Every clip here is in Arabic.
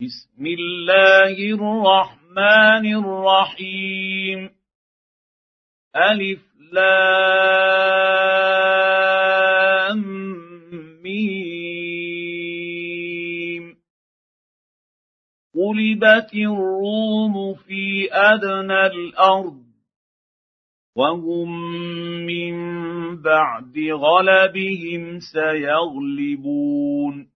بسم الله الرحمن الرحيم. ألف لام ميم. غلبت الروم في أدنى الأرض وهم من بعد غلبهم سيغلبون.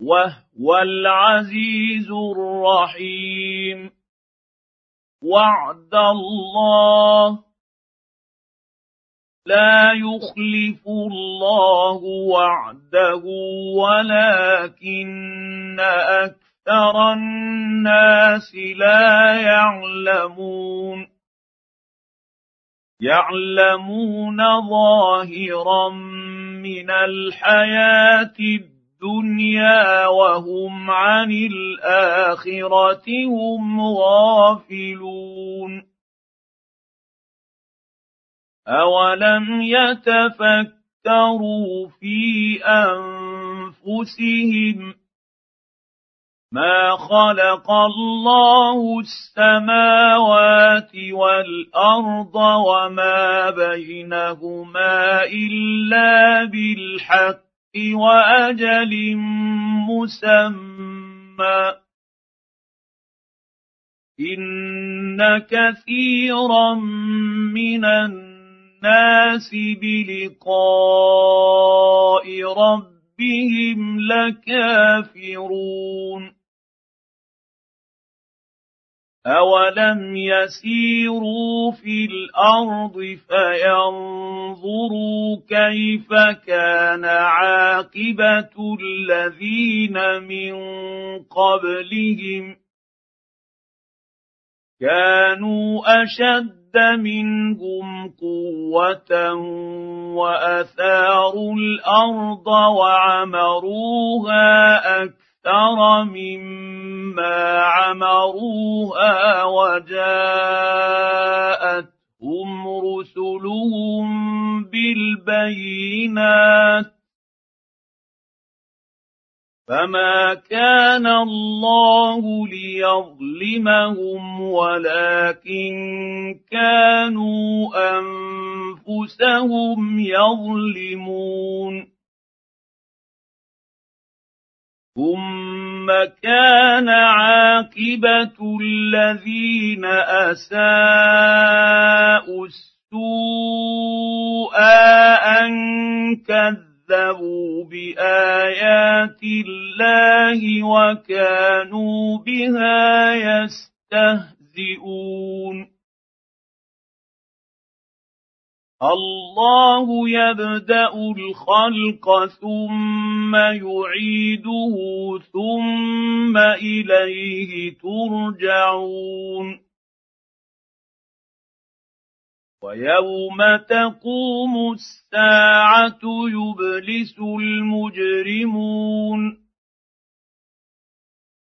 وهو العزيز الرحيم وعد الله لا يخلف الله وعده ولكن أكثر الناس لا يعلمون يعلمون ظاهرا من الحياة الدنيا الدنيا وهم عن الآخرة هم غافلون. اولم يتفكروا في انفسهم ما خلق الله السماوات والارض وما بينهما الا بالحق وأجل مسمى. إن كثيرا من الناس بلقاء ربهم لكافرون. اولم يسيروا في الأرض فينظروا كيف كان عاقبه الذين من قبلهم كانوا اشد منهم قوه واثاروا الأرض وعمروها أكثر أكثر مما عمروها وجاءتهم رسلهم بالبينات. فما كان الله ليظلمهم ولكن كانوا أنفسهم يظلمون. ثم كان عاقبه الذين اساءوا السوء ان كذبوا بايات الله وكانوا بها يستهزئون الله يبدأ الخلق ثم يعيده ثم إليه ترجعون. ويوم تقوم الساعة يبلس المجرمون.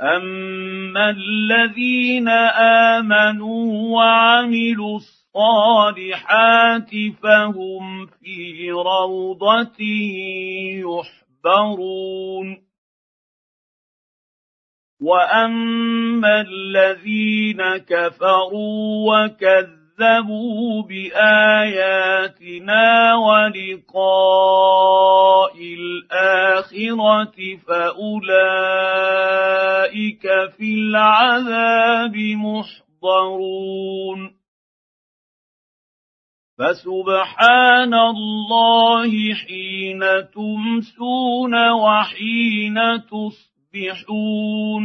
اما الذين امنوا وعملوا الصالحات فهم في روضه يحبرون واما الذين كفروا وكذبوا كذبوا باياتنا ولقاء الاخره فاولئك في العذاب محضرون فسبحان الله حين تمسون وحين تصبحون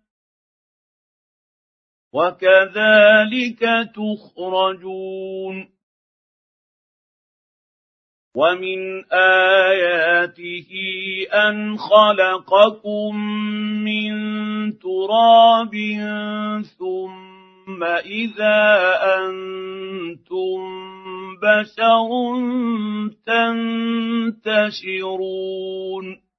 وكذلك تخرجون. ومن آياته أن خلقكم من تراب ثم إذا أنتم بشر تنتشرون.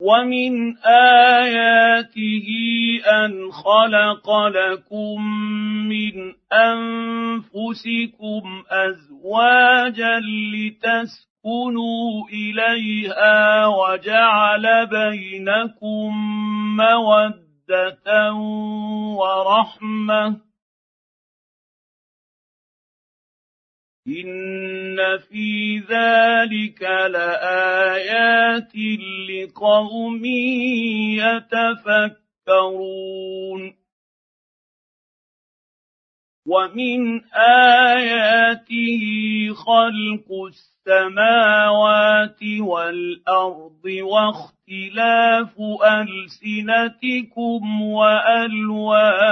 ومن اياته ان خلق لكم من انفسكم ازواجا لتسكنوا اليها وجعل بينكم موده ورحمه ان في ذلك لايات لقوم يتفكرون ومن اياته خلق السماوات والارض واختلاف السنتكم والوانكم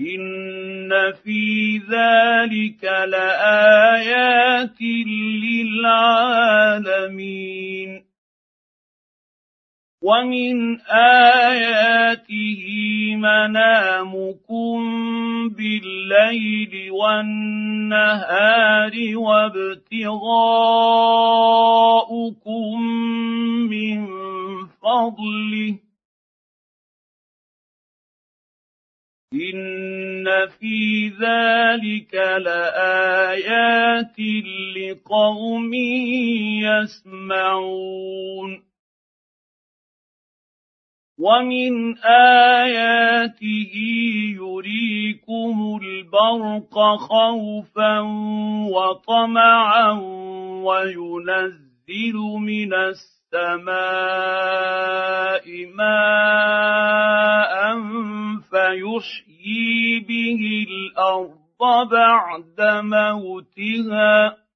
ان في ذلك لايات للعالمين ومن اياته منامكم بالليل والنهار وابتغاؤكم من فضله ان في ذلك لايات لقوم يسمعون ومن اياته يريكم البرق خوفا وطمعا وينزل من السماء ماء فيحيي به الأرض بعد موتها.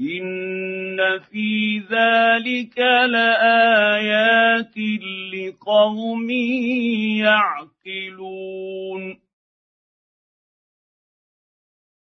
إن في ذلك لآيات لقوم يعقلون.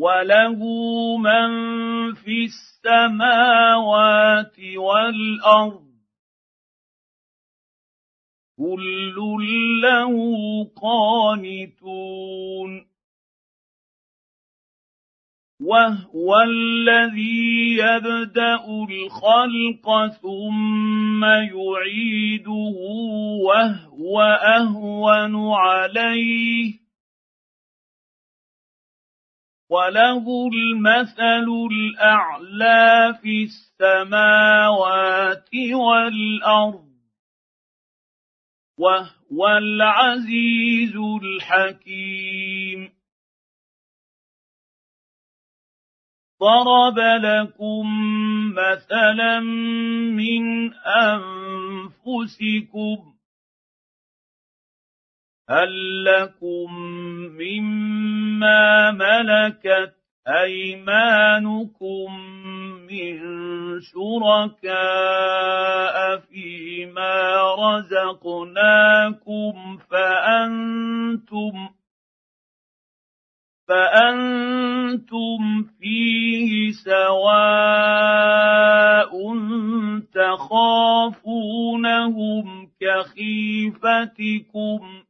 وله من في السماوات والارض كل له قانتون وهو الذي يبدا الخلق ثم يعيده وهو اهون عليه وله المثل الاعلى في السماوات والارض وهو العزيز الحكيم ضرب لكم مثلا من انفسكم هل لكم مما ملكت أيمانكم من شركاء فيما رزقناكم فأنتم فأنتم فيه سواء تخافونهم كخيفتكم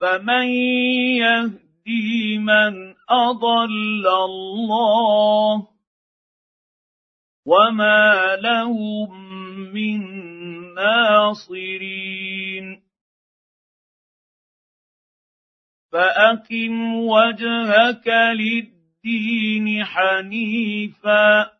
فمن يهدي من اضل الله وما لهم من ناصرين فاقم وجهك للدين حنيفا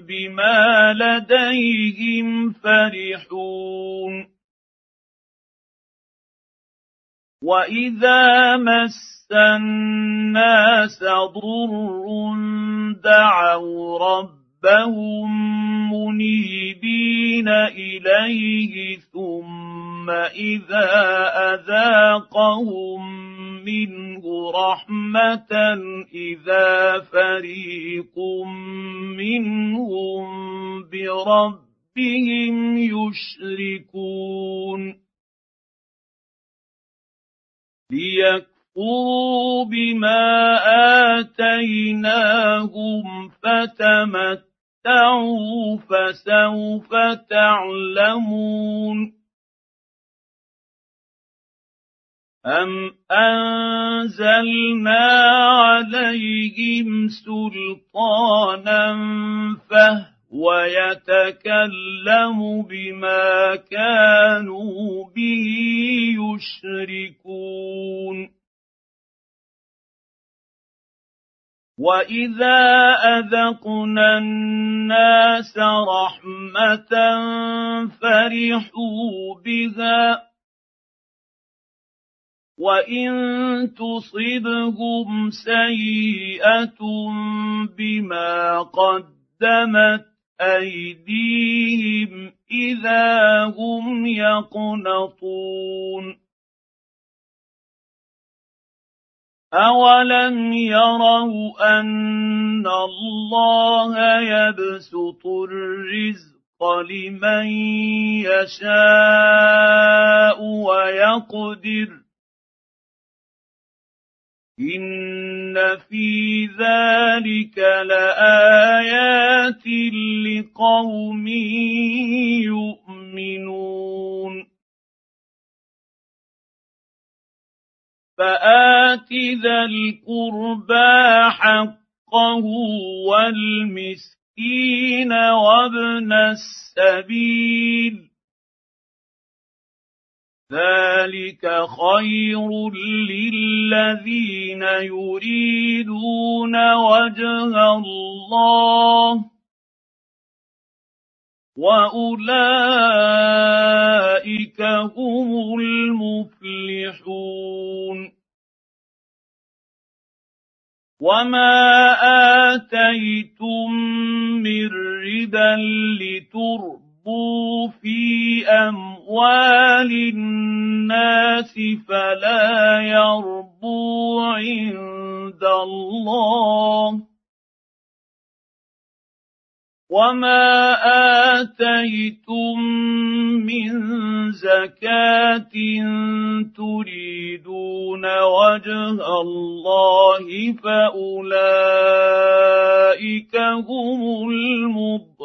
بما لديهم فرحون. واذا مس الناس ضر دعوا ربهم منيبين اليه ثم اذا اذاقهم منه رحمة إذا فريق منهم بربهم يشركون. ليكفروا بما آتيناهم فتمتعوا فسوف تعلمون. أم أنزلنا عليهم سلطانا فهو يتكلم بما كانوا به يشركون واذا اذقنا الناس رحمه فرحوا بها وان تصبهم سيئه بما قدمت ايديهم اذا هم يقنطون اولم يروا ان الله يبسط الرزق لمن يشاء ويقدر ان في ذلك لايات لقوم يؤمنون فات ذا القربى حقه والمسكين وابن السبيل ذلك خير للذين يريدون وجه الله واولئك هم المفلحون وما اتيتم من ربا لتربوا في أموال الناس فلا يربو عند الله. وما اتيتم من زكاه تريدون وجه الله فاولئك هم المضعفون.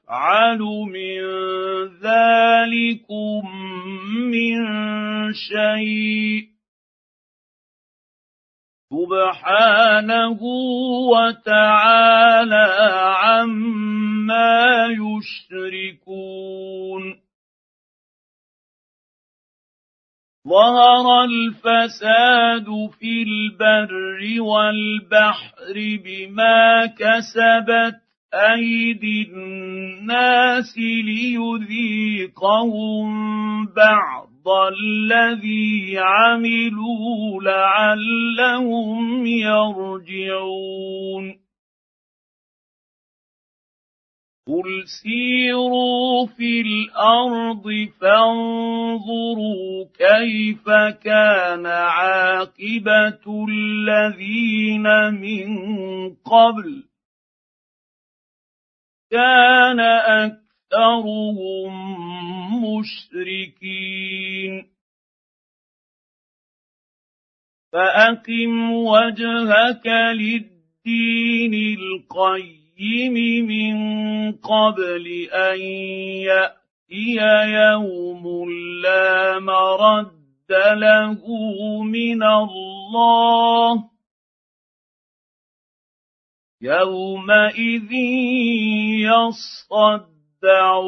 من ذلكم من شيء. سبحانه وتعالى عما يشركون. ظهر الفساد في البر والبحر بما كسبت أيدي الناس ليذيقهم بعض الذي عملوا لعلهم يرجعون. قل سيروا في الأرض فانظروا كيف كان عاقبة الذين من قبل. كان أكثرهم مشركين. فأقم وجهك للدين القيم من قبل أن يأتي يوم لا مرد له من الله. يومئذ يصدعون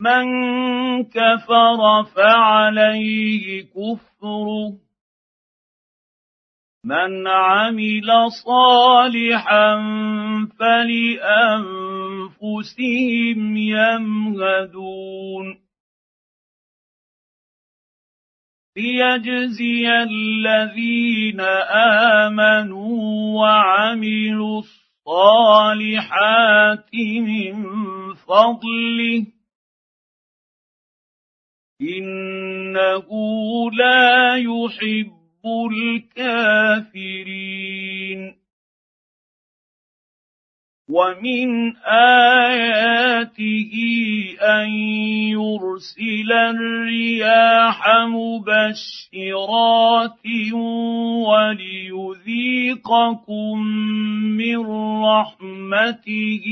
من كفر فعليه كفره من عمل صالحا فلانفسهم يمهدون ليجزي الذين امنوا وعملوا الصالحات من فضله انه لا يحب الكافرين ومن آياته أن يرسل الرياح مبشرات وليذيقكم من رحمته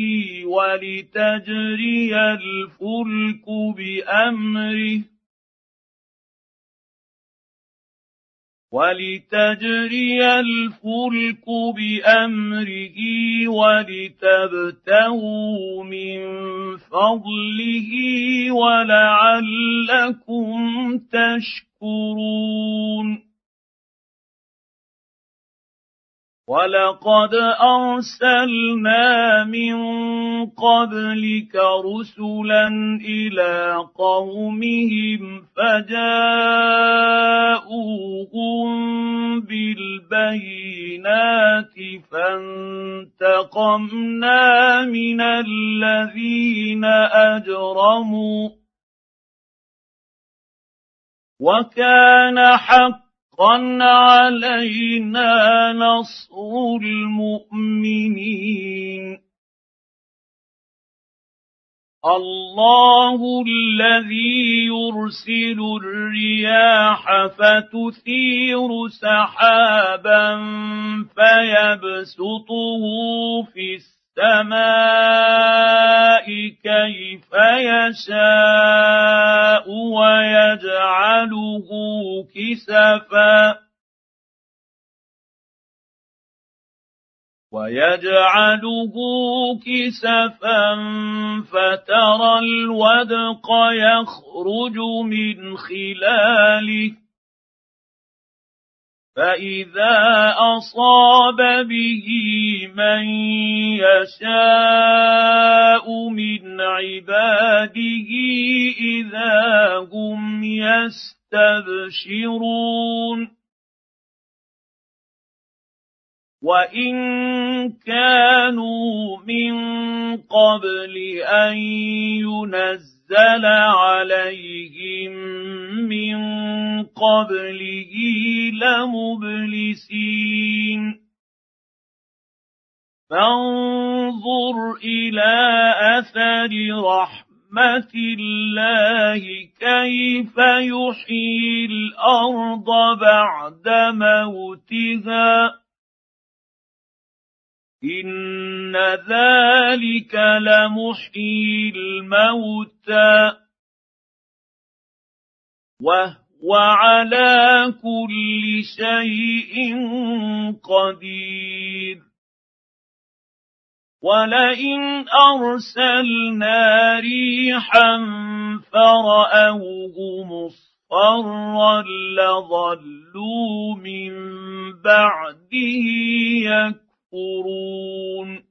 ولتجري الفلك بأمره ولتجري الفلك بأمره ولتبتغوا من فضله ولعلكم تشكرون ولقد ارسلنا من قبلك رسلا إلى قومهم فجاءوهم بالبينات فانتقمنا من الذين اجرموا وكان حق حقا علينا نصر المؤمنين. الله الذي يرسل الرياح فتثير سحابا فيبسطه في السماء كيف يشاء ويجعله كسفا. ويجعله كسفا فترى الودق يخرج من خلاله. فاذا اصاب به من يشاء من عباده اذا هم يستبشرون وان كانوا من قبل ان ينزل عليهم من قبله لمبلسين فانظر إلى اثر رحمه الله كيف يحيي الأرض بعد موتها ان ذلك لمحيي الموتى وهو على كل شيء قدير ولئن ارسلنا ريحا فراوه مصفرا لظلوا من بعده يكفرون يكفرون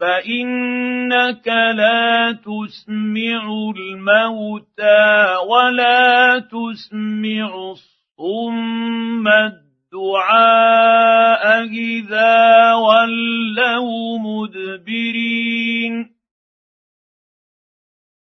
فانك لا تسمع الموتى ولا تسمع الصم الدعاء اذا ولوا مدبرين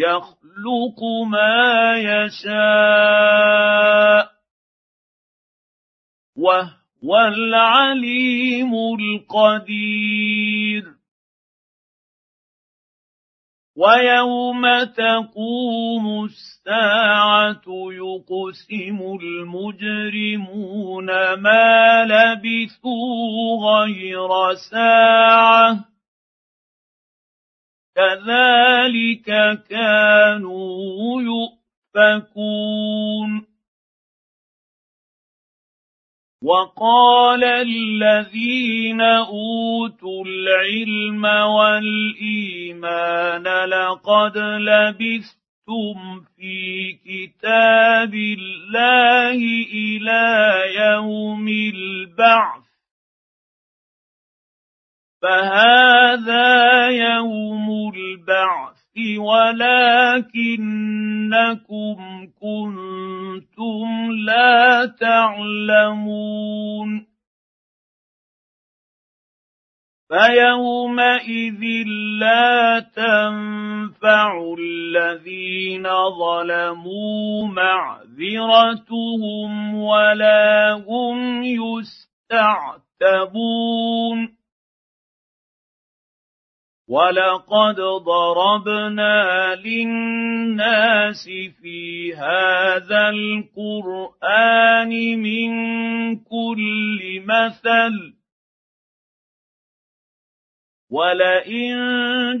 يخلق ما يشاء وهو العليم القدير. ويوم تقوم الساعة يقسم المجرمون ما لبثوا غير ساعة كذلك كانوا يؤفكون. وقال الذين أوتوا العلم والإيمان لقد لبثتم في كتاب الله إلى يوم البعث فهذا يوم البعث ولكنكم كنتم لا تعلمون. فيومئذ لا تنفع الذين ظلموا معذرتهم ولا هم يستعتبون. ولقد ضربنا للناس في هذا القران من كل مثل ولئن